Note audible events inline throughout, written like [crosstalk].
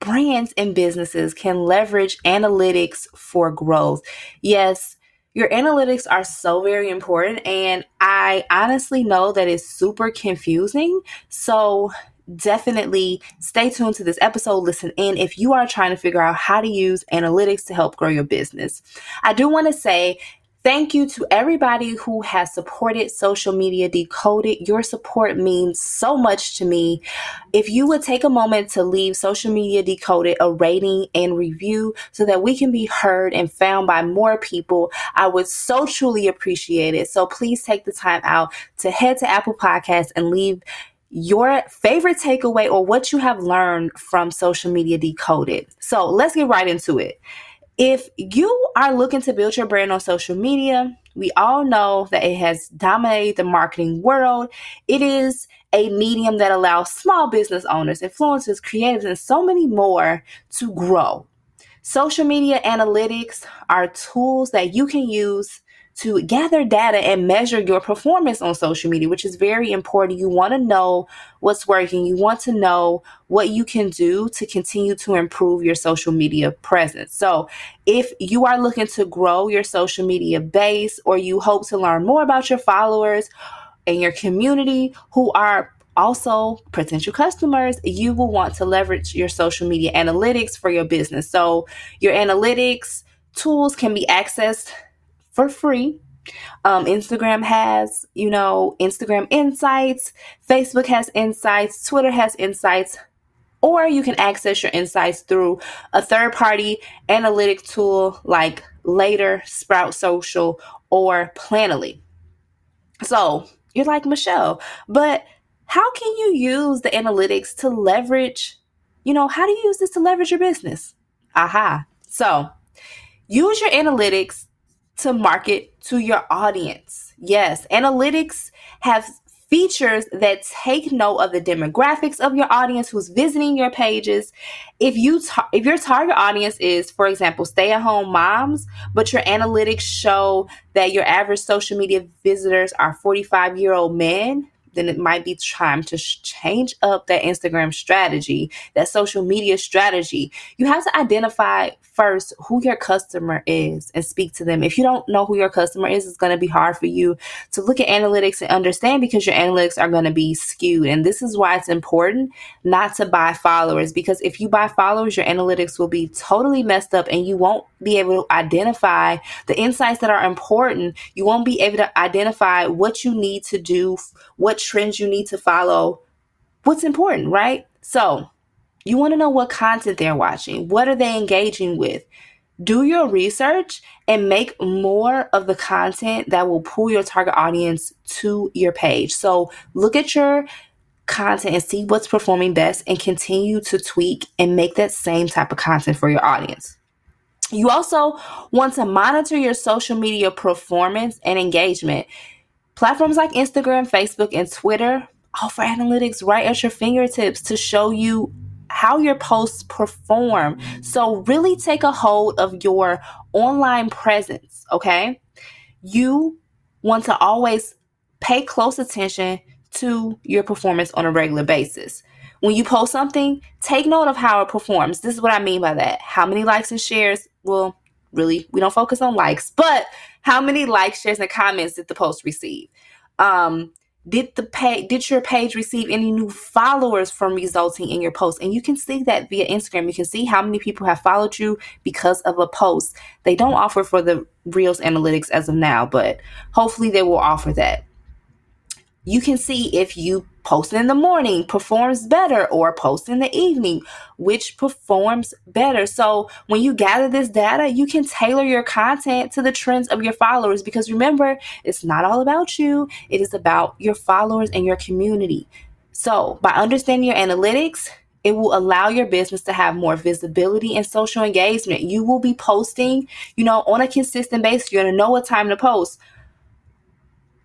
brands and businesses can leverage analytics for growth. Yes, your analytics are so very important, and I honestly know that it's super confusing. So, definitely stay tuned to this episode. Listen in if you are trying to figure out how to use analytics to help grow your business. I do want to say Thank you to everybody who has supported Social Media Decoded. Your support means so much to me. If you would take a moment to leave Social Media Decoded a rating and review so that we can be heard and found by more people, I would so truly appreciate it. So please take the time out to head to Apple Podcasts and leave your favorite takeaway or what you have learned from Social Media Decoded. So let's get right into it. If you are looking to build your brand on social media, we all know that it has dominated the marketing world. It is a medium that allows small business owners, influencers, creatives, and so many more to grow. Social media analytics are tools that you can use to gather data and measure your performance on social media, which is very important. You want to know what's working. You want to know what you can do to continue to improve your social media presence. So, if you are looking to grow your social media base or you hope to learn more about your followers and your community who are also potential customers, you will want to leverage your social media analytics for your business. So, your analytics tools can be accessed for free. Um, Instagram has, you know, Instagram insights, Facebook has insights, Twitter has insights, or you can access your insights through a third party analytic tool like Later, Sprout Social, or Planoly. So you're like, Michelle, but how can you use the analytics to leverage, you know, how do you use this to leverage your business? Aha. So use your analytics to market to your audience. Yes, analytics have features that take note of the demographics of your audience who's visiting your pages. If you if your target audience is for example stay-at-home moms, but your analytics show that your average social media visitors are 45-year-old men, then it might be time to change up that Instagram strategy, that social media strategy. You have to identify first who your customer is and speak to them. If you don't know who your customer is, it's going to be hard for you to look at analytics and understand because your analytics are going to be skewed. And this is why it's important not to buy followers because if you buy followers, your analytics will be totally messed up and you won't be able to identify the insights that are important. You won't be able to identify what you need to do, what trends you need to follow, what's important, right? So, you want to know what content they're watching. What are they engaging with? Do your research and make more of the content that will pull your target audience to your page. So look at your content and see what's performing best and continue to tweak and make that same type of content for your audience. You also want to monitor your social media performance and engagement. Platforms like Instagram, Facebook, and Twitter offer analytics right at your fingertips to show you how your posts perform. So, really take a hold of your online presence, okay? You want to always pay close attention to your performance on a regular basis. When you post something, take note of how it performs. This is what I mean by that. How many likes and shares? Well, really, we don't focus on likes, but how many likes, shares, and comments did the post receive? Um, did the page did your page receive any new followers from resulting in your post? And you can see that via instagram. You can see how many people have followed you because of a post. They don't offer for the reels analytics as of now but hopefully they will offer that. You can see if you post in the morning performs better or post in the evening which performs better so when you gather this data you can tailor your content to the trends of your followers because remember it's not all about you it is about your followers and your community so by understanding your analytics It will allow your business to have more visibility and social engagement. You will be posting, you know, on a consistent basis. You're going to know what time to post.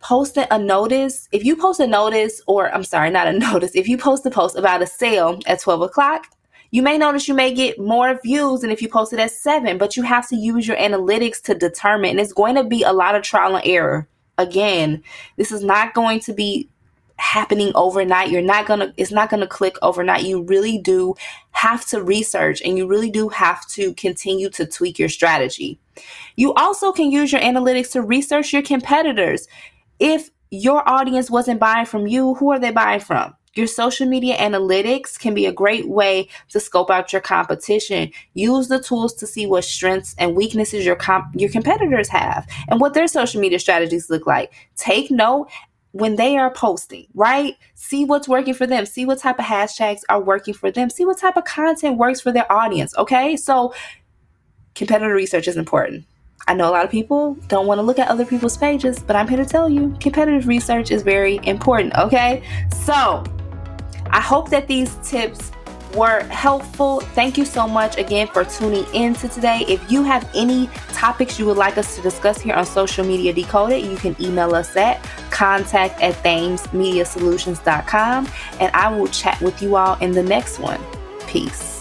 Posting a notice, if you post a notice, or I'm sorry, not a [laughs] notice, if you post a post about a sale at 12 o'clock, you may notice you may get more views than if you post it at 7, but you have to use your analytics to determine. And it's going to be a lot of trial and error. Again, this is not going to be happening overnight. You're not going to, it's not going to click overnight. You really do have to research and you really do have to continue to tweak your strategy. You also can use your analytics to research your competitors. If your audience wasn't buying from you, who are they buying from? Your social media analytics can be a great way to scope out your competition. Use the tools to see what strengths and weaknesses your comp- your competitors have and what their social media strategies look like. Take note when they are posting, right? See what's working for them. See what type of hashtags are working for them. See what type of content works for their audience. Okay. So, competitor research is important. I know a lot of people don't want to look at other people's pages, but I'm here to tell you competitive research is very important. Okay. So, I hope that these tips were helpful. Thank you so much again for tuning in to today. If you have any topics you would like us to discuss here on Social Media Decoded, you can email us at contact at thamesmediasolutions.com and I will chat with you all in the next one. Peace.